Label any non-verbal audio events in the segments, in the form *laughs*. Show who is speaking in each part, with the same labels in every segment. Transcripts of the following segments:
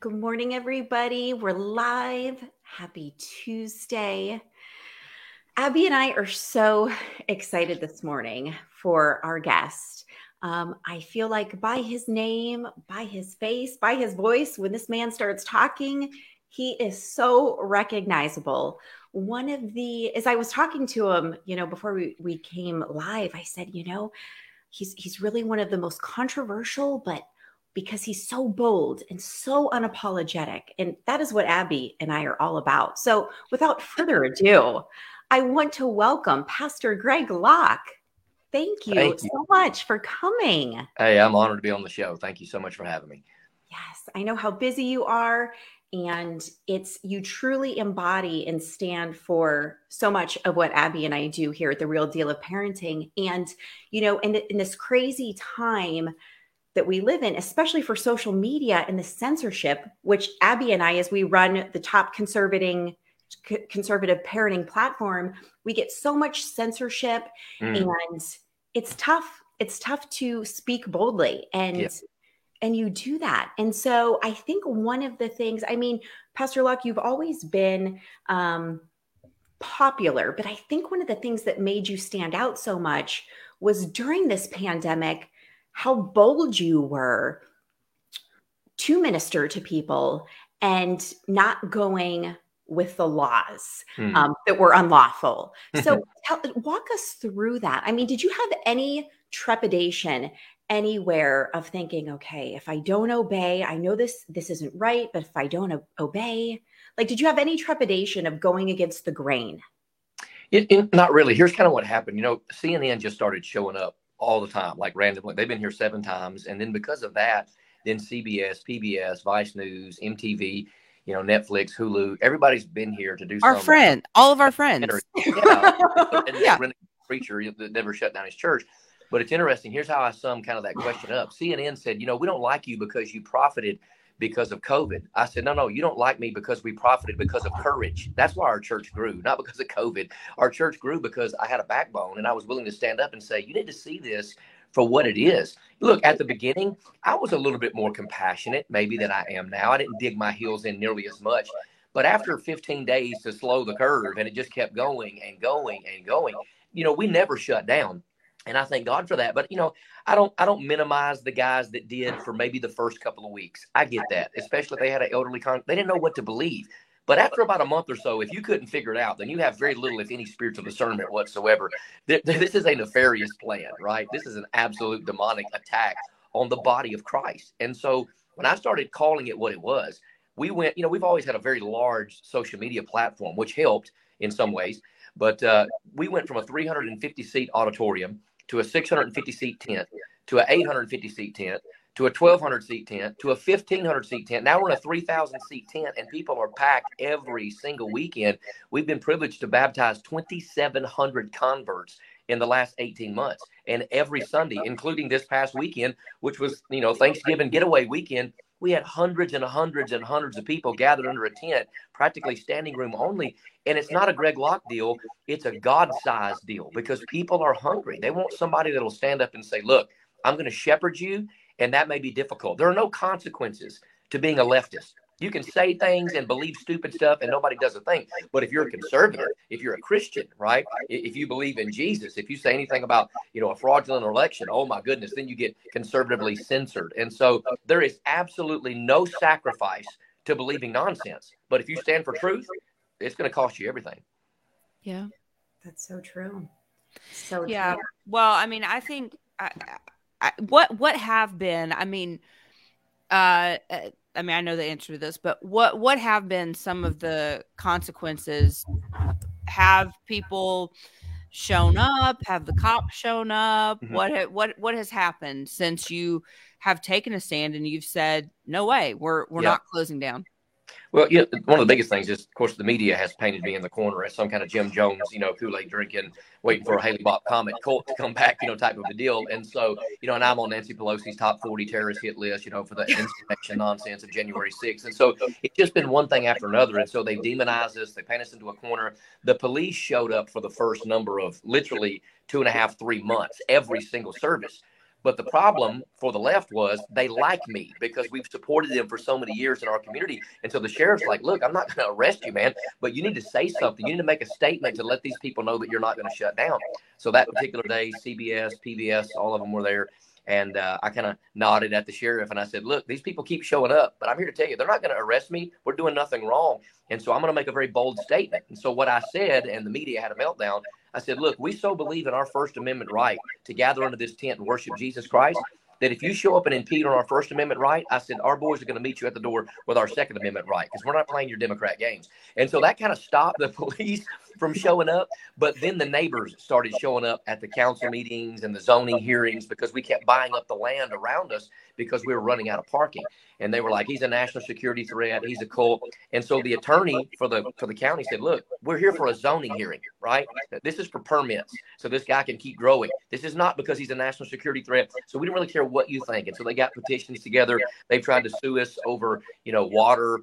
Speaker 1: Good morning, everybody. We're live. Happy Tuesday. Abby and I are so excited this morning for our guest. Um, I feel like by his name, by his face, by his voice, when this man starts talking, he is so recognizable. One of the, as I was talking to him, you know, before we, we came live, I said, you know, he's he's really one of the most controversial, but because he's so bold and so unapologetic. And that is what Abby and I are all about. So without further ado, I want to welcome Pastor Greg Locke. Thank you, Thank you so much for coming.
Speaker 2: Hey, I'm honored to be on the show. Thank you so much for having me.
Speaker 1: Yes, I know how busy you are and it's you truly embody and stand for so much of what abby and i do here at the real deal of parenting and you know in, in this crazy time that we live in especially for social media and the censorship which abby and i as we run the top conservating conservative parenting platform we get so much censorship mm. and it's tough it's tough to speak boldly and yeah and you do that. And so I think one of the things, I mean, Pastor Locke, you've always been um, popular, but I think one of the things that made you stand out so much was during this pandemic, how bold you were to minister to people and not going with the laws mm. um, that were unlawful. *laughs* So, tell, walk us through that. I mean, did you have any trepidation anywhere of thinking okay if i don't obey i know this this isn't right but if i don't obey like did you have any trepidation of going against the grain
Speaker 2: it, it, not really here's kind of what happened you know cnn just started showing up all the time like randomly. They've been here seven times and then because of that then cbs pbs vice news mtv you know netflix hulu everybody's been here to do
Speaker 3: our friend all of our friends.
Speaker 2: yeah, *laughs* yeah. preacher that never shut down his church. But it's interesting. Here's how I sum kind of that question up. CNN said, you know, we don't like you because you profited because of COVID. I said, no, no, you don't like me because we profited because of courage. That's why our church grew, not because of COVID. Our church grew because I had a backbone and I was willing to stand up and say, you need to see this for what it is. Look, at the beginning, I was a little bit more compassionate, maybe than I am now. I didn't dig my heels in nearly as much. But after 15 days to slow the curve, and it just kept going and going and going, you know, we never shut down and I thank God for that. But you know, I don't I don't minimize the guys that did for maybe the first couple of weeks. I get that, especially if they had an elderly con. They didn't know what to believe. But after about a month or so, if you couldn't figure it out, then you have very little, if any, spiritual discernment whatsoever. This is a nefarious plan, right? This is an absolute demonic attack on the body of Christ. And so when I started calling it what it was, we went, you know, we've always had a very large social media platform, which helped in some ways. But uh, we went from a 350 seat auditorium to a 650 seat tent to an 850 seat tent to a 1200 seat tent to a 1500 seat tent. Now we're in a 3000 seat tent and people are packed every single weekend. We've been privileged to baptize 2700 converts in the last 18 months and every Sunday including this past weekend which was, you know, Thanksgiving getaway weekend we had hundreds and hundreds and hundreds of people gathered under a tent, practically standing room only. And it's not a Greg Locke deal, it's a God sized deal because people are hungry. They want somebody that'll stand up and say, Look, I'm going to shepherd you, and that may be difficult. There are no consequences to being a leftist. You can say things and believe stupid stuff and nobody does a thing. But if you're a conservative, if you're a Christian, right? If you believe in Jesus, if you say anything about, you know, a fraudulent election, oh my goodness, then you get conservatively censored. And so there is absolutely no sacrifice to believing nonsense. But if you stand for truth, it's going to cost you everything.
Speaker 3: Yeah.
Speaker 1: That's so true. So
Speaker 3: yeah. True. Well, I mean, I think I, I, what what have been, I mean, uh, uh I mean, I know the answer to this, but what what have been some of the consequences? Have people shown up? Have the cops shown up? Mm-hmm. What what what has happened since you have taken a stand and you've said, "No way, we're we're not closing down"?
Speaker 2: Well, know, one of the biggest things is, of course, the media has painted me in the corner as some kind of Jim Jones, you know, Kool Aid drinking, waiting for a Hale-Bopp comet cult to come back, you know, type of a deal. And so, you know, and I'm on Nancy Pelosi's top 40 terrorist hit list, you know, for the insurrection nonsense of January 6th. And so it's just been one thing after another. And so they demonize us, they paint us into a corner. The police showed up for the first number of literally two and a half, three months, every single service. But the problem for the left was they like me because we've supported them for so many years in our community. And so the sheriff's like, look, I'm not going to arrest you, man, but you need to say something. You need to make a statement to let these people know that you're not going to shut down. So that particular day, CBS, PBS, all of them were there. And uh, I kind of nodded at the sheriff and I said, Look, these people keep showing up, but I'm here to tell you, they're not going to arrest me. We're doing nothing wrong. And so I'm going to make a very bold statement. And so what I said, and the media had a meltdown, I said, Look, we so believe in our First Amendment right to gather under this tent and worship Jesus Christ that if you show up and impede on our First Amendment right, I said, our boys are going to meet you at the door with our Second Amendment right because we're not playing your Democrat games. And so that kind of stopped the *laughs* police from showing up. But then the neighbors started showing up at the council meetings and the zoning hearings because we kept buying up the land around us because we were running out of parking. And they were like, he's a national security threat. He's a cult. And so the attorney for the for the county said, look, we're here for a zoning hearing, right? This is for permits. So this guy can keep growing. This is not because he's a national security threat. So we don't really care what you think. And so they got petitions together. They've tried to sue us over, you know, water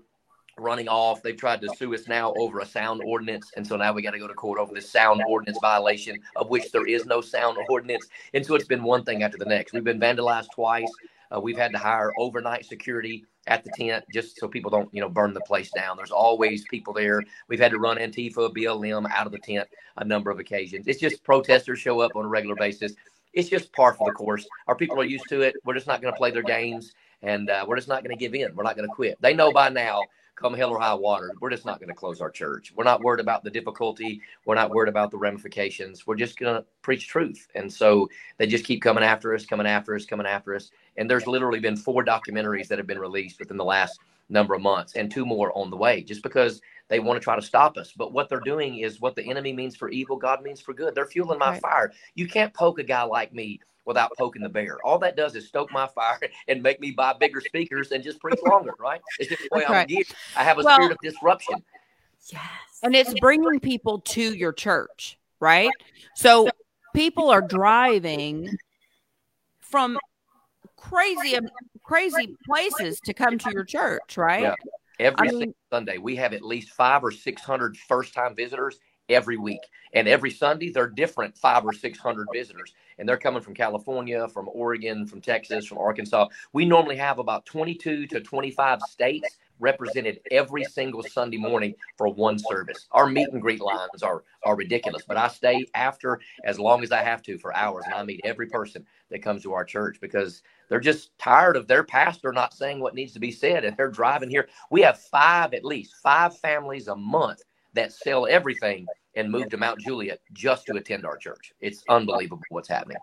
Speaker 2: running off. They've tried to sue us now over a sound ordinance. And so now we got to go to court over this sound ordinance violation, of which there is no sound ordinance. And so it's been one thing after the next. We've been vandalized twice. Uh, we've had to hire overnight security at the tent just so people don't, you know, burn the place down. There's always people there. We've had to run Antifa, BLM out of the tent a number of occasions. It's just protesters show up on a regular basis. It's just par for the course. Our people are used to it. We're just not going to play their games, and uh, we're just not going to give in. We're not going to quit. They know by now come hell or high water, we're just not going to close our church. We're not worried about the difficulty. We're not worried about the ramifications. We're just going to preach truth. And so they just keep coming after us, coming after us, coming after us. And there's literally been four documentaries that have been released within the last number of months and two more on the way just because they want to try to stop us. But what they're doing is what the enemy means for evil, God means for good. They're fueling my right. fire. You can't poke a guy like me without poking the bear. All that does is stoke my fire *laughs* and make me buy bigger speakers and just preach longer, right? It's just the way I'm geared. I have a well, spirit of disruption.
Speaker 3: Yes. And it's bringing people to your church, right? So people are driving from crazy um, crazy places to come to your church, right? Yeah.
Speaker 2: Every I mean, Sunday, we have at least five or six hundred first time visitors every week. And every Sunday, they're different five or 600 visitors. And they're coming from California, from Oregon, from Texas, from Arkansas. We normally have about 22 to 25 states represented every single Sunday morning for one service. Our meet and greet lines are, are ridiculous, but I stay after as long as I have to for hours. And I meet every person that comes to our church because they're just tired of their pastor not saying what needs to be said. And they're driving here. We have five, at least five families a month that sell everything and move to Mount Juliet just to attend our church. It's unbelievable what's happening.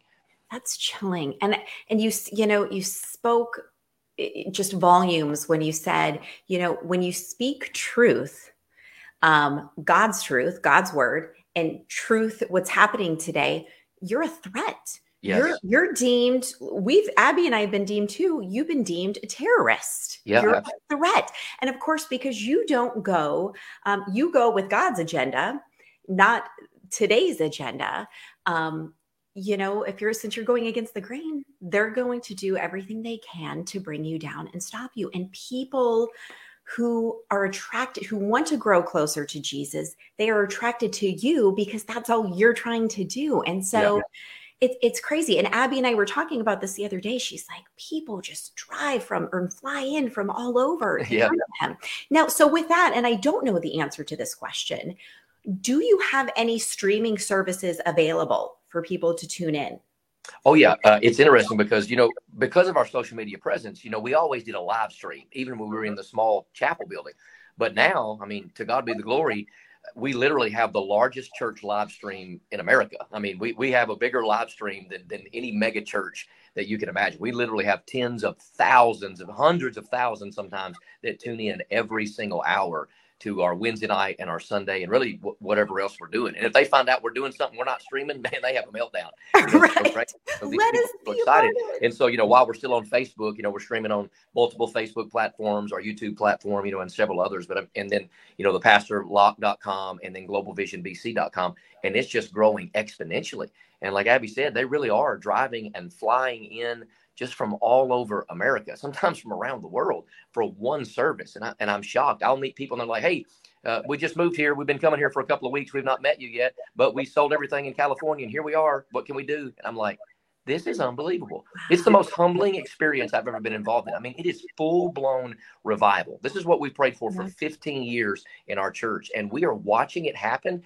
Speaker 1: That's chilling. And and you you know you spoke just volumes when you said you know when you speak truth, um, God's truth, God's word, and truth. What's happening today? You're a threat Yes. You're you're deemed. We've Abby and I have been deemed too. You've been deemed a terrorist. Yeah, you're a threat, and of course, because you don't go, um, you go with God's agenda, not today's agenda. Um, you know, if you're since you're going against the grain, they're going to do everything they can to bring you down and stop you. And people who are attracted, who want to grow closer to Jesus, they are attracted to you because that's all you're trying to do. And so. Yeah it, it's crazy. And Abby and I were talking about this the other day. She's like, people just drive from or fly in from all over. *laughs* Yeah. Now, so with that, and I don't know the answer to this question, do you have any streaming services available for people to tune in?
Speaker 2: Oh yeah, uh, it's interesting because you know because of our social media presence, you know we always did a live stream even when we were in the small chapel building. But now, I mean, to God be the glory we literally have the largest church live stream in America. I mean, we, we have a bigger live stream than, than any mega church that you can imagine. We literally have tens of thousands of hundreds of thousands sometimes that tune in every single hour to our Wednesday night and our Sunday and really w- whatever else we're doing. And if they find out we're doing something we're not streaming, *laughs* man, they have a meltdown. *laughs*
Speaker 1: You know, right. So, Let us be excited.
Speaker 2: And so, you know, while we're still on Facebook, you know, we're streaming on multiple Facebook platforms, our YouTube platform, you know, and several others. But um, and then, you know, the pastorlocke.com and then globalvisionbc.com. And it's just growing exponentially. And like Abby said, they really are driving and flying in just from all over America, sometimes from around the world for one service. And, I, and I'm shocked. I'll meet people and they're like, hey, uh, we just moved here. We've been coming here for a couple of weeks. We've not met you yet, but we sold everything in California and here we are. What can we do? And I'm like, this is unbelievable. It's the most humbling experience I've ever been involved in. I mean, it is full blown revival. This is what we prayed for for 15 years in our church, and we are watching it happen.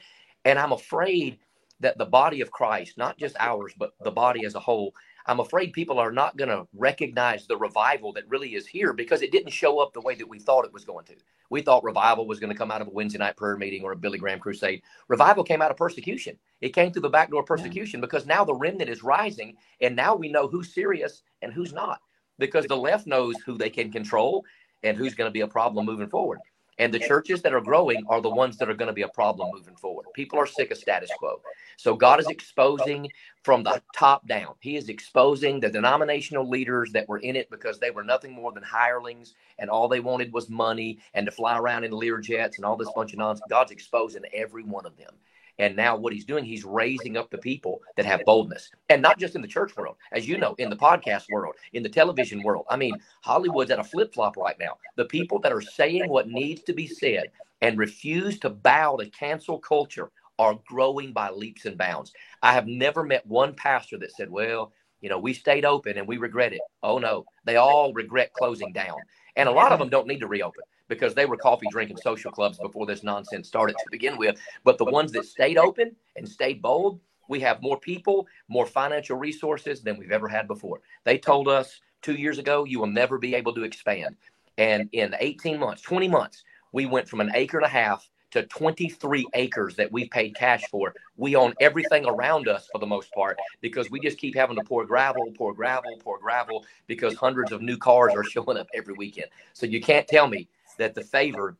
Speaker 2: And I'm afraid that the body of Christ, not just ours, but the body as a whole, I'm afraid people are not going to recognize the revival that really is here because it didn't show up the way that we thought it was going to. We thought revival was going to come out of a Wednesday night prayer meeting or a Billy Graham crusade. Revival came out of persecution. It came through the backdoor persecution yeah. because now the remnant is rising and now we know who's serious and who's not because the left knows who they can control and who's going to be a problem moving forward. And the churches that are growing are the ones that are going to be a problem moving forward. People are sick of status quo. So God is exposing from the top down. He is exposing the denominational leaders that were in it because they were nothing more than hirelings and all they wanted was money and to fly around in Lear jets and all this bunch of nonsense. God's exposing every one of them. And now what he's doing, he's raising up the people that have boldness. And not just in the church world, as you know, in the podcast world, in the television world. I mean, Hollywood's at a flip flop right now. The people that are saying what needs to be said and refuse to bow to cancel culture are growing by leaps and bounds. I have never met one pastor that said, well, you know, we stayed open and we regret it. Oh, no, they all regret closing down. And a lot of them don't need to reopen because they were coffee drinking social clubs before this nonsense started to begin with. But the ones that stayed open and stayed bold, we have more people, more financial resources than we've ever had before. They told us two years ago, you will never be able to expand. And in 18 months, 20 months, we went from an acre and a half to 23 acres that we paid cash for. We own everything around us for the most part because we just keep having to pour gravel, pour gravel, pour gravel because hundreds of new cars are *laughs* showing up every weekend. So you can't tell me that the favor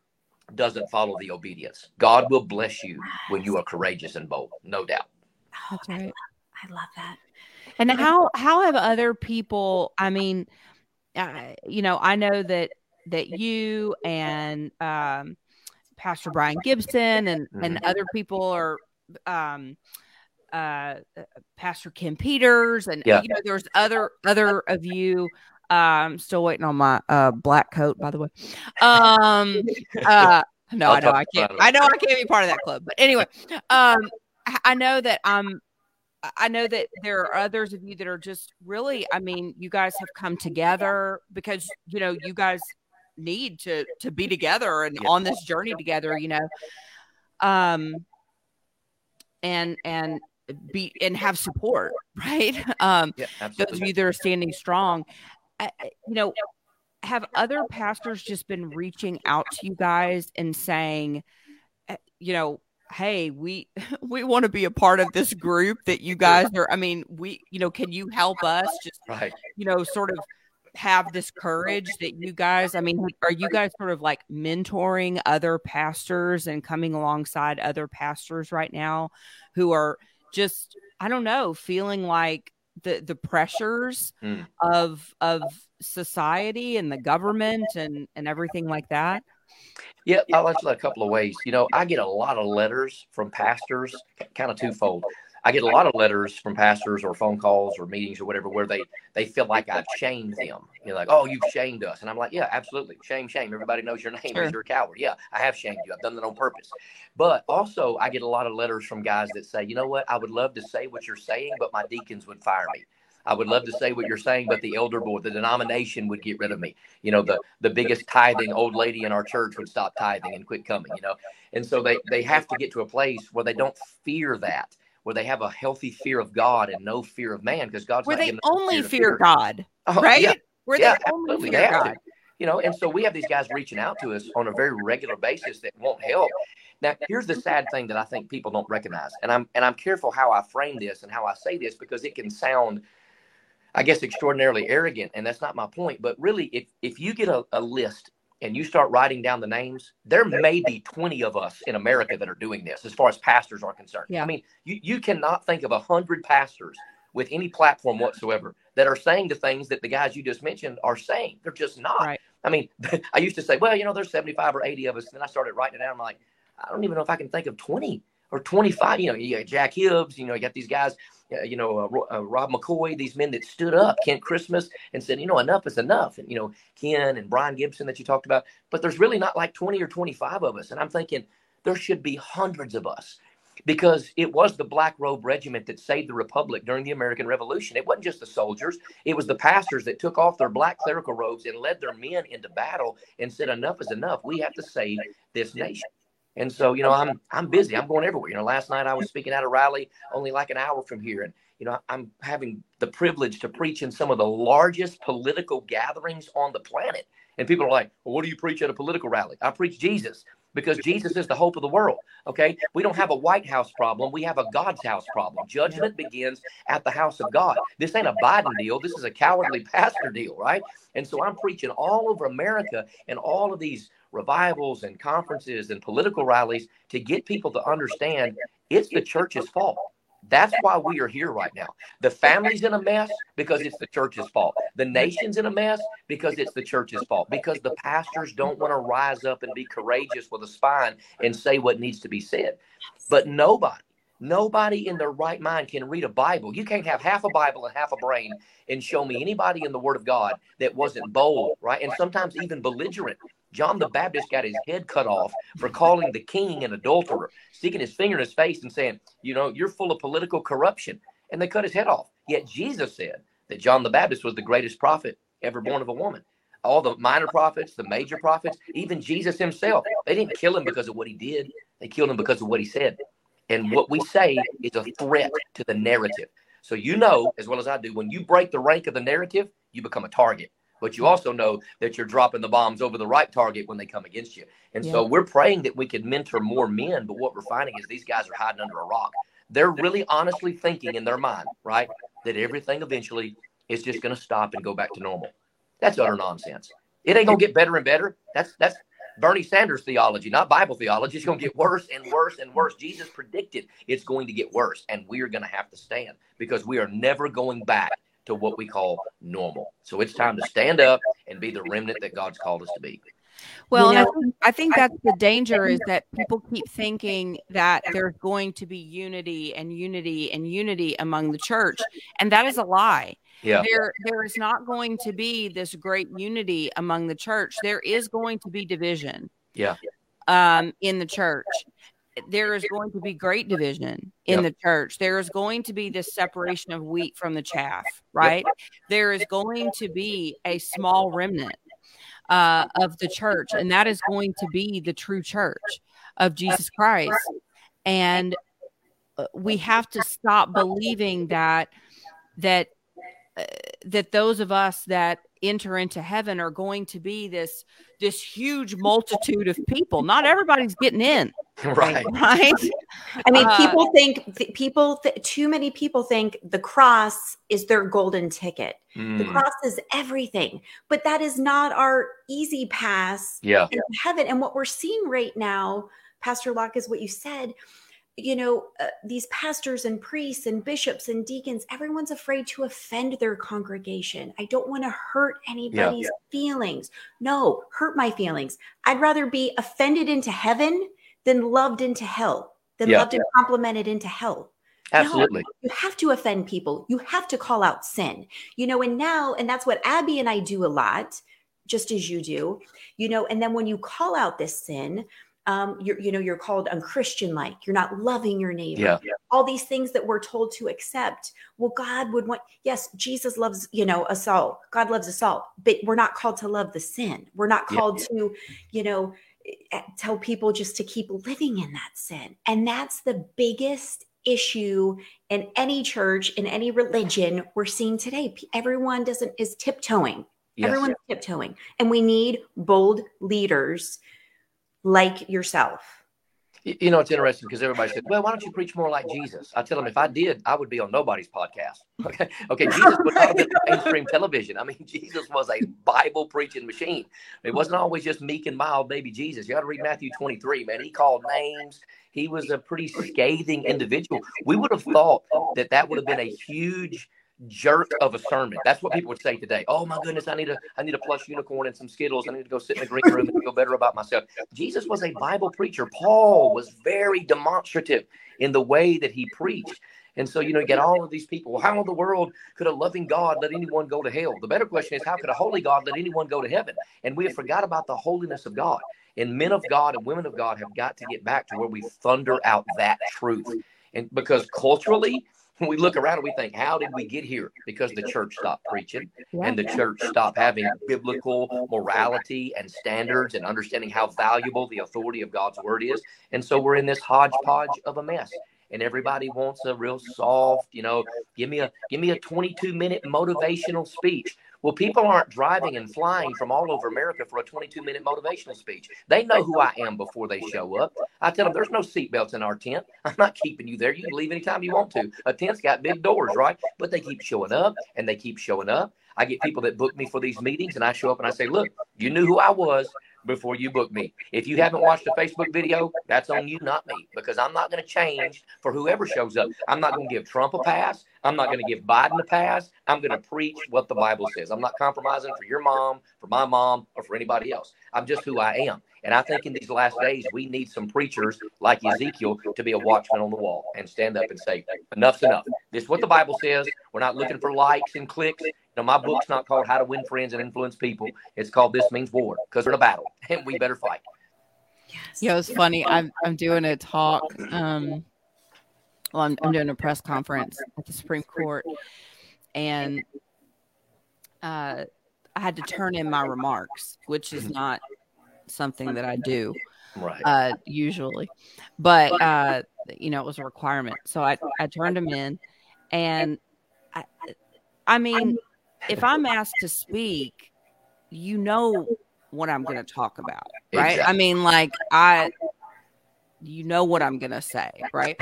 Speaker 2: doesn't follow the obedience. God will bless you when you are courageous and bold, no doubt.
Speaker 3: That's right.
Speaker 1: I love that.
Speaker 3: And how how have other people? I mean, uh, you know, I know that that you and um, Pastor Brian Gibson and mm-hmm. and other people are um, uh, Pastor Ken Peters and yeah. you know there's other other of you um still waiting on my uh black coat by the way. *laughs* Um uh no i know i can't i know i can't be part of that club but anyway um i know that i'm I know that there are others of you that are just really, I mean, you guys have come together because, you know, you guys need to to be together and on this journey together you know? Um and and be and have support *laughs* right? Um yeah, those of you that are standing strong I, you know have other pastors just been reaching out to you guys and saying eh, you know hey we *laughs* we want to be a part of this group that you guys are i mean we you know can you help us just right. you know sort of have this courage that you guys i mean are you guys sort of like mentoring other pastors and coming alongside other pastors right now who are just i don't know feeling like the the pressures mm. of of society and the government and and everything like that?
Speaker 2: Yeah i'll answer that a couple of ways. You know i get a lot of letters from pastors kind of twofold I get a lot of letters from pastors or phone calls or meetings or whatever where they they feel like I've shamed them. You know, like, oh, you've shamed us, and I'm like, yeah, absolutely, shame, shame. Everybody knows your name. You're a coward. Yeah, I have shamed you. I've done that on purpose. But also, I get a lot of letters from guys that say, you know what, I would love to say what you're saying, but my deacons would fire me. I would love to say what you're saying, but the elder board, the denomination would get rid of me. You know, the the biggest tithing old lady in our church would stop tithing and quit coming. You know, and so they they have to get to a place where they don't fear that where they have a healthy fear of God and no fear of man because God's
Speaker 3: where they only fear, fear God, oh, right?
Speaker 2: Yeah,
Speaker 3: where
Speaker 2: yeah, they only absolutely. fear God. To, you know, and so we have these guys reaching out to us on a very regular basis that won't help. Now, here's the sad thing that I think people don't recognize, and I'm and I'm careful how I frame this and how I say this because it can sound, I guess, extraordinarily arrogant, and that's not my point. But really, if if you get a, a list and you start writing down the names, there may be 20 of us in America that are doing this as far as pastors are concerned. Yeah. I mean, you, you cannot think of a hundred pastors with any platform whatsoever that are saying the things that the guys you just mentioned are saying. They're just not. Right. I mean, *laughs* I used to say, well, you know, there's 75 or 80 of us. And then I started writing it down. I'm like, I don't even know if I can think of 20 or 25. You know, you got Jack Hibbs, you know, you got these guys uh, you know, uh, uh, Rob McCoy, these men that stood up, Kent Christmas, and said, you know, enough is enough. And, you know, Ken and Brian Gibson that you talked about. But there's really not like 20 or 25 of us. And I'm thinking there should be hundreds of us. because it was the Black Robe Regiment that saved the Republic during the American Revolution. It wasn't just the soldiers, it was the pastors that took off their black clerical robes and led their men into battle and said, Enough is enough. We have to save this nation. And so, you know, I'm I'm busy. I'm going everywhere. You know, last night I was speaking at a rally only like an hour from here. And, you know, I'm having the privilege to preach in some of the largest political gatherings on the planet. And people are like, well, what do you preach at a political rally? I preach Jesus because Jesus is the hope of the world. Okay. We don't have a White House problem. We have a God's house problem. Judgment begins at the house of God. This ain't a Biden deal. This is a cowardly pastor deal, right? And so I'm preaching all over America and all of these revivals and conferences and political rallies to get people to understand it's the church's fault. That's why we are here right now. The family's in a mess because it's the church's fault. The nation's in a mess because it's the church's fault. Because the pastors don't want to rise up and be courageous with a spine and say what needs to be said. But nobody, nobody in their right mind can read a Bible. You can't have half a Bible and half a brain and show me anybody in the Word of God that wasn't bold, right? And sometimes even belligerent John the Baptist got his head cut off for calling the king an adulterer, sticking his finger in his face and saying, You know, you're full of political corruption. And they cut his head off. Yet Jesus said that John the Baptist was the greatest prophet ever born of a woman. All the minor prophets, the major prophets, even Jesus himself, they didn't kill him because of what he did. They killed him because of what he said. And what we say is a threat to the narrative. So you know, as well as I do, when you break the rank of the narrative, you become a target but you also know that you're dropping the bombs over the right target when they come against you. And yeah. so we're praying that we can mentor more men, but what we're finding is these guys are hiding under a rock. They're really honestly thinking in their mind, right, that everything eventually is just going to stop and go back to normal. That's utter nonsense. It ain't going to get better and better. That's that's Bernie Sanders theology, not Bible theology. It's going to get worse and worse and worse. Jesus predicted it's going to get worse, and we're going to have to stand because we are never going back to what we call normal. So it's time to stand up and be the remnant that God's called us to be.
Speaker 3: Well, you know, I, think, I think that's the danger is that people keep thinking that there's going to be unity and unity and unity among the church, and that is a lie.
Speaker 2: Yeah.
Speaker 3: There, there is not going to be this great unity among the church. There is going to be division.
Speaker 2: Yeah.
Speaker 3: Um, in the church, there is going to be great division in yep. the church. There is going to be this separation of wheat from the chaff, right? Yep. There is going to be a small remnant uh, of the church, and that is going to be the true church of Jesus Christ. And uh, we have to stop believing that that uh, that those of us that enter into heaven are going to be this this huge multitude of people. Not everybody's getting in.
Speaker 2: Right.
Speaker 3: Right. *laughs*
Speaker 1: I mean, uh, people think people th- too many people think the cross is their golden ticket. Mm. The cross is everything, but that is not our easy pass
Speaker 2: yeah.
Speaker 1: into heaven. And what we're seeing right now, Pastor Locke, is what you said you know, uh, these pastors and priests and bishops and deacons, everyone's afraid to offend their congregation. I don't want to hurt anybody's yeah, yeah. feelings. No, hurt my feelings. I'd rather be offended into heaven than loved into hell, than yeah, loved and complimented into hell.
Speaker 2: Absolutely.
Speaker 1: No, you have to offend people. You have to call out sin. You know, and now, and that's what Abby and I do a lot, just as you do, you know, and then when you call out this sin, um, you're, you know, you're called unchristian like, you're not loving your neighbor.
Speaker 2: Yeah.
Speaker 1: All these things that we're told to accept. Well, God would want, yes, Jesus loves, you know, us all. God loves us all, but we're not called to love the sin. We're not called yeah. to, you know, eh, tell people just to keep living in that sin. And that's the biggest issue in any church, in any religion we're seeing today. Everyone doesn't is tiptoeing. Yes. Everyone's tiptoeing. And we need bold leaders like yourself?
Speaker 2: You know, it's interesting because everybody said, well, why don't you preach more like Jesus? I tell them if I did, I would be on nobody's podcast. *laughs* Okay. Okay. Jesus would not been *laughs* mainstream television. I mean, Jesus was a Bible preaching machine. It wasn't always just meek and mild baby Jesus. You got to read Matthew 23, man. He called names. He was a pretty scathing individual. We would have thought that that would have been a huge jerk of a sermon. That's what people would say today. Oh my goodness, I need a I need a plush unicorn and some Skittles. I need to go sit in the green room and feel better about myself. Jesus was a Bible preacher. Paul was very demonstrative in the way that he preached. And so, you know, you get all of these people. Well, how in the world could a loving God let anyone go to hell? The better question is, how could a holy God let anyone go to heaven? And we have forgot about the holiness of God. And men of God and women of God have got to get back to where we thunder out that truth. And because culturally, *laughs* we look around and we think, how did we get here? Because the church stopped preaching and the church stopped having biblical morality and standards and understanding how valuable the authority of God's word is. And so we're in this hodgepodge of a mess and everybody wants a real soft, you know, give me a give me a 22 minute motivational speech. Well, people aren't driving and flying from all over America for a 22 minute motivational speech. They know who I am before they show up. I tell them there's no seatbelts in our tent. I'm not keeping you there. You can leave anytime you want to. A tent's got big doors, right? But they keep showing up and they keep showing up. I get people that book me for these meetings and I show up and I say, look, you knew who I was before you book me. If you haven't watched a Facebook video, that's on you, not me, because I'm not going to change for whoever shows up. I'm not going to give Trump a pass. I'm not going to give Biden a pass. I'm going to preach what the Bible says. I'm not compromising for your mom, for my mom, or for anybody else. I'm just who I am. And I think in these last days, we need some preachers like Ezekiel to be a watchman on the wall and stand up and say, enough's enough. This is what the Bible says. We're not looking for likes and clicks. Now, my book's not called How to Win Friends and Influence People. It's called This Means War because we're in a battle *laughs* and we better fight.
Speaker 3: Yes. Yeah, it was funny. I'm I'm doing a talk. Um, well, I'm I'm doing a press conference at the Supreme Court, and uh, I had to turn in my remarks, which is not something that I do
Speaker 2: right.
Speaker 3: uh, usually, but uh, you know it was a requirement. So I I turned them in, and I I mean if I'm asked to speak, you know what I'm going to talk about, right? Exactly. I mean, like I, you know what I'm going to say, right?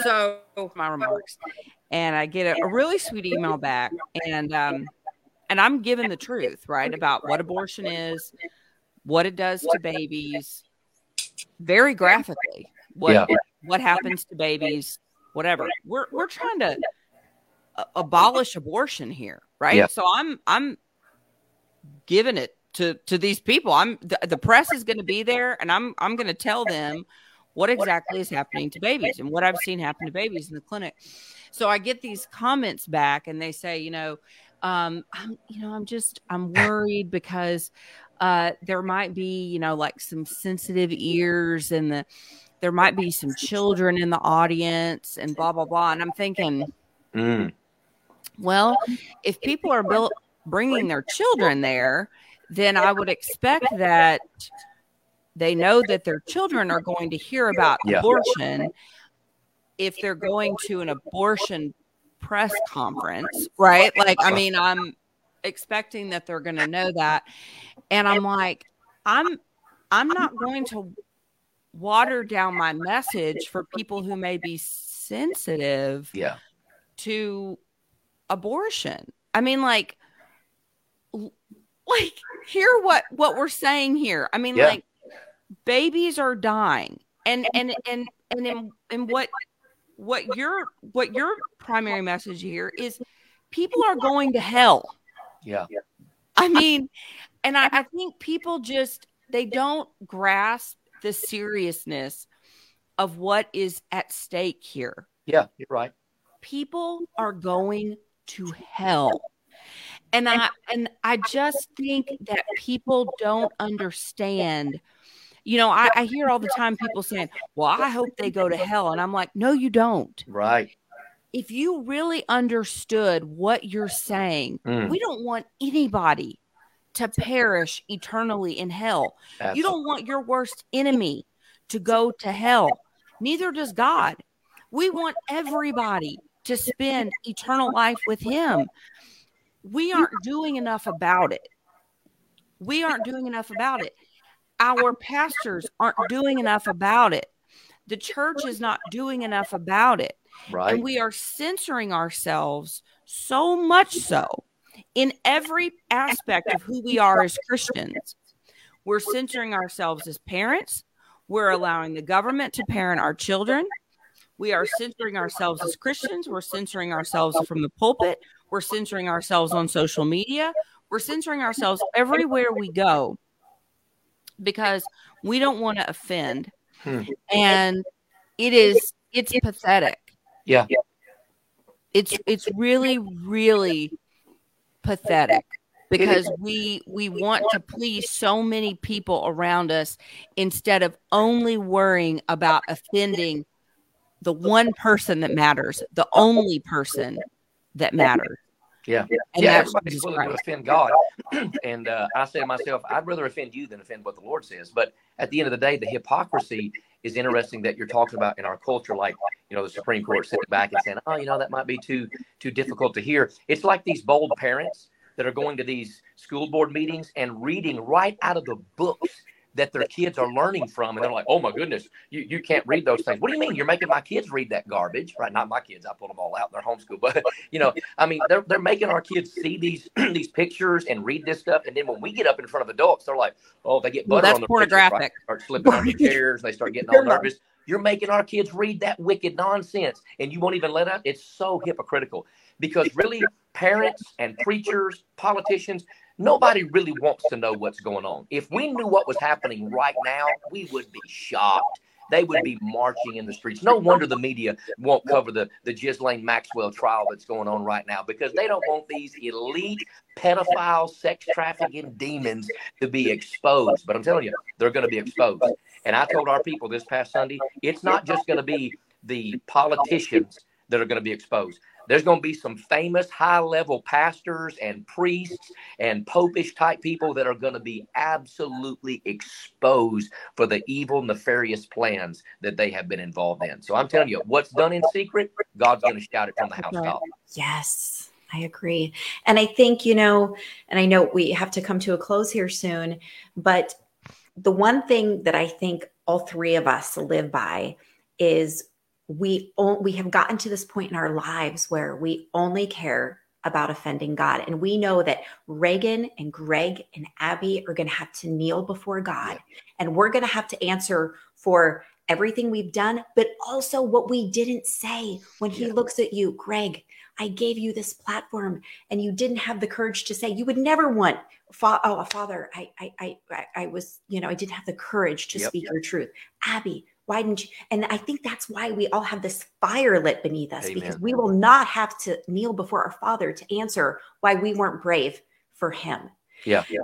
Speaker 3: So my remarks, and I get a, a really sweet email back, and um, and I'm given the truth, right, about what abortion is, what it does to babies, very graphically, what yeah. what happens to babies, whatever. We're we're trying to abolish abortion here, right? Yeah. So I'm I'm giving it to to these people. I'm the, the press is going to be there, and I'm I'm going to tell them what exactly is happening to babies and what I've seen happen to babies in the clinic. So I get these comments back, and they say, you know, um, I'm you know I'm just I'm worried because uh, there might be you know like some sensitive ears and the there might be some children in the audience and blah blah blah and i'm thinking mm. Well, if people are built bringing their children there, then I would expect that they know that their children are going to hear about yeah. abortion if they're going to an abortion press conference, right? Like, I mean, I'm expecting that they're going to know that. And I'm like, I'm I'm not going to water down my message for people who may be sensitive
Speaker 2: yeah.
Speaker 3: to abortion. I mean, like, like hear what what we're saying here. I mean, yeah. like, babies are dying, and and and and in, in what what your what your primary message here is, people are going to hell.
Speaker 2: Yeah.
Speaker 3: I mean, and I, I think people just they don't grasp the seriousness of what is at stake here.
Speaker 2: Yeah, you're right.
Speaker 3: People are going to hell. And I and I just think that people don't understand. You know, I, I hear all the time people saying, Well, I hope they go to hell. And I'm like, No, you don't.
Speaker 2: Right.
Speaker 3: If you really understood what you're saying, mm. we don't want anybody to perish eternally in hell. Absolutely. You don't want your worst enemy to go to hell. Neither does God. We want everybody to spend eternal life with Him. We aren't doing enough about it. We aren't doing enough about it. Our pastors aren't doing enough about it. The church is not doing enough about it.
Speaker 2: Right.
Speaker 3: And we are censoring ourselves so much so in every aspect of who we are as Christians. We're censoring ourselves as parents. We're allowing the government to parent our children. We are censoring ourselves as Christians. We're censoring ourselves from the pulpit. We're censoring ourselves on social media. We're censoring ourselves everywhere we go because we don't want to offend. Hmm. And it is, it's pathetic.
Speaker 2: Yeah.
Speaker 3: It's, it's really, really pathetic because we we want to please so many people around us instead of only worrying about offending the one person that matters, the only person that matters.
Speaker 2: Yeah, and yeah. Everybody's willing to offend God, *clears throat* and uh, I say to myself, I'd rather offend you than offend what the Lord says. But at the end of the day, the hypocrisy is interesting that you're talking about in our culture, like you know the Supreme Court sitting back and saying, "Oh, you know that might be too too difficult to hear." It's like these bold parents that are going to these school board meetings and reading right out of the books that their kids are learning from. And they're like, oh my goodness, you, you can't read those things. What do you mean? You're making my kids read that garbage, right? Not my kids. I pulled them all out. They're homeschooled. But, *laughs* you know, I mean, they're, they're making our kids see these *clears throat* these pictures and read this stuff. And then when we get up in front of adults, they're like, oh, they get butter well,
Speaker 3: on
Speaker 2: the
Speaker 3: pornographic.
Speaker 2: Pictures, right? Start slipping on their chairs. They start getting all nervous. You're making our kids read that wicked nonsense and you won't even let us. It's so hypocritical because really parents and preachers, politicians, nobody really wants to know what's going on. If we knew what was happening right now, we would be shocked. They would be marching in the streets. No wonder the media won't cover the, the Ghislaine Maxwell trial that's going on right now because they don't want these elite pedophile, sex trafficking demons to be exposed. But I'm telling you, they're going to be exposed. And I told our people this past Sunday, it's not just going to be the politicians that are going to be exposed. There's going to be some famous high level pastors and priests and popish type people that are going to be absolutely exposed for the evil, nefarious plans that they have been involved in. So I'm telling you, what's done in secret, God's going to shout it from the housetop.
Speaker 1: Yes. I agree. And I think, you know, and I know we have to come to a close here soon, but the one thing that I think all three of us live by is we we have gotten to this point in our lives where we only care about offending God. And we know that Reagan and Greg and Abby are going to have to kneel before God. And we're going to have to answer for everything we've done, but also what we didn't say when he yeah. looks at you, Greg. I gave you this platform and you didn't have the courage to say you would never want fa- oh father I, I I I was you know I didn't have the courage to yep. speak your truth Abby why didn't you and i think that's why we all have this fire lit beneath us Amen. because we will not have to kneel before our father to answer why we weren't brave for him.
Speaker 2: Yeah. Yeah.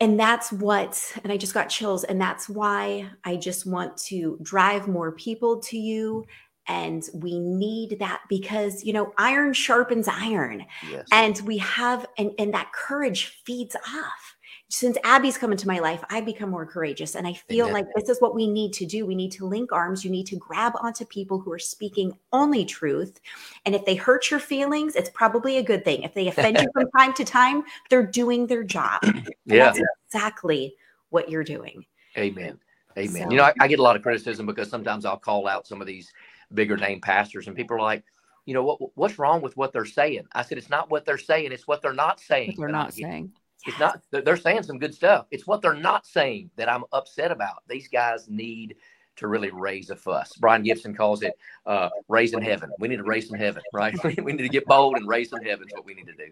Speaker 1: And that's what and i just got chills and that's why i just want to drive more people to you and we need that because you know iron sharpens iron. Yes. and we have and and that courage feeds off since Abby's come into my life, I've become more courageous. And I feel Amen. like this is what we need to do. We need to link arms. You need to grab onto people who are speaking only truth. And if they hurt your feelings, it's probably a good thing. If they offend you from *laughs* time to time, they're doing their job.
Speaker 2: yeah.
Speaker 1: That's exactly what you're doing.
Speaker 2: Amen. Amen. So, you know, I, I, get a lot of criticism because sometimes I'll call out some of these bigger name pastors and people are like, you know, what what's wrong with what they're saying? I said, it's not what they're saying, it's what they're not saying.
Speaker 3: What they're not saying.
Speaker 2: It's not they're saying some good stuff. It's what they're not saying that I'm upset about. These guys need to really raise a fuss. Brian Gibson calls it uh, raising heaven. We need to raise some heaven, right? *laughs* we need to get bold and raise some heaven. Is what we need to do.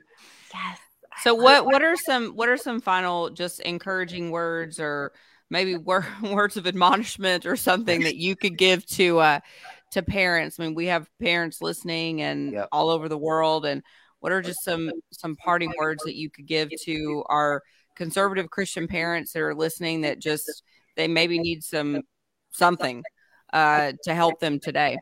Speaker 1: Yes.
Speaker 3: So what what are some what are some final just encouraging words or maybe wor- *laughs* words of admonishment or something that you could give to uh to parents? I mean, we have parents listening and yep. all over the world and what are just some some parting words that you could give to our conservative Christian parents that are listening that just they maybe need some something uh, to help them today?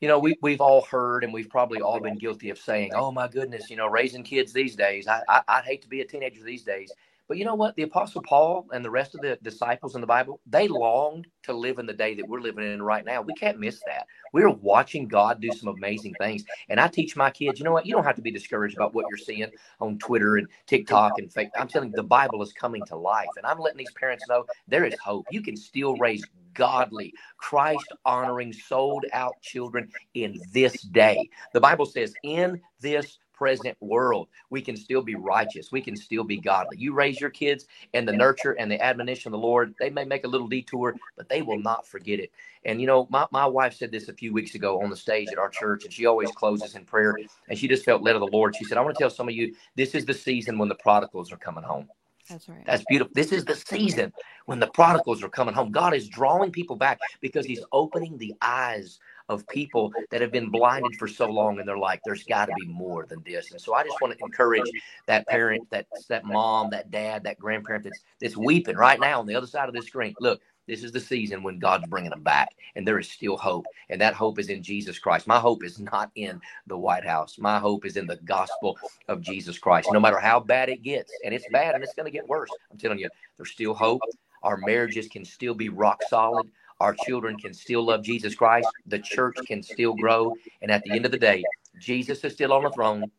Speaker 2: You know, we we've all heard and we've probably all been guilty of saying, "Oh my goodness, you know, raising kids these days. I, I I'd hate to be a teenager these days." But you know what? The Apostle Paul and the rest of the disciples in the Bible, they longed to live in the day that we're living in right now. We can't miss that. We're watching God do some amazing things. And I teach my kids, you know what? You don't have to be discouraged about what you're seeing on Twitter and TikTok and fake. I'm telling you, the Bible is coming to life. And I'm letting these parents know there is hope. You can still raise godly, Christ honoring, sold out children in this day. The Bible says, in this present world, we can still be righteous. We can still be godly. You raise your kids and the nurture and the admonition of the Lord, they may make a little detour, but they will not forget it. And, you know, my, my wife said this a few weeks ago on the stage at our church, and she always closes in prayer. And she just felt led of the Lord. She said, I want to tell some of you, this is the season when the prodigals are coming home.
Speaker 3: That's right.
Speaker 2: That's beautiful. This is the season when the prodigals are coming home. God is drawing people back because He's opening the eyes of people that have been blinded for so long and they're like, there's got to be more than this. And so I just want to encourage that parent, that that mom, that dad, that grandparent that's that's weeping right now on the other side of the screen. Look, this is the season when God's bringing them back, and there is still hope. And that hope is in Jesus Christ. My hope is not in the White House. My hope is in the gospel of Jesus Christ. No matter how bad it gets, and it's bad and it's going to get worse, I'm telling you, there's still hope. Our marriages can still be rock solid. Our children can still love Jesus Christ. The church can still grow. And at the end of the day, Jesus is still on the throne.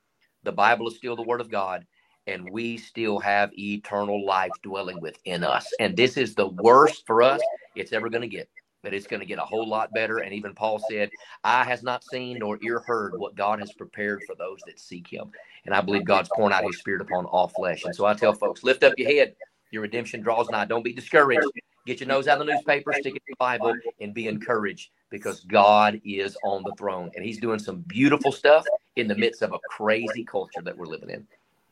Speaker 2: The Bible is still the Word of God and we still have eternal life dwelling within us. And this is the worst for us it's ever going to get. But it's going to get a whole lot better. And even Paul said, Eye has not seen nor ear heard what God has prepared for those that seek him. And I believe God's pouring out his spirit upon all flesh. And so I tell folks, lift up your head. Your redemption draws nigh. Don't be discouraged. Get your nose out of the newspaper, stick it in the Bible, and be encouraged because God is on the throne. And he's doing some beautiful stuff in the midst of a crazy culture that we're living in.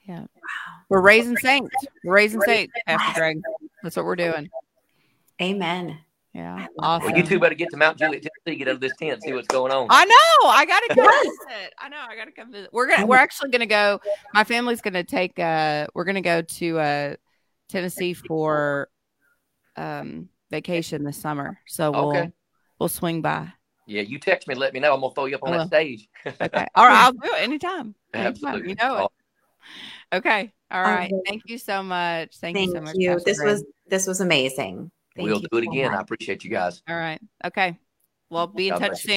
Speaker 3: Yeah. We're raising saints. We're raising saints, Pastor Greg. That's what we're doing.
Speaker 1: Amen.
Speaker 3: Yeah. Awesome.
Speaker 2: Well, you two better get to Mount Juliet, Tennessee, get out of this tent, see what's going on.
Speaker 3: I know. I gotta come visit. I know. I gotta come visit. We're gonna we're actually gonna go. My family's gonna take uh we're gonna go to uh Tennessee for um vacation this summer. So we'll okay. we'll swing by.
Speaker 2: Yeah, you text me, let me know. I'm gonna throw you up on that stage.
Speaker 3: okay. All right, I'll do it anytime. *laughs* anytime. You know it. Okay. All right. Thank you so much. Thank,
Speaker 1: Thank
Speaker 3: you so much.
Speaker 1: You. Pastor this was this was amazing.
Speaker 2: Thank we'll do it again. I appreciate you guys.
Speaker 3: All right. Okay. Well, be in God touch soon.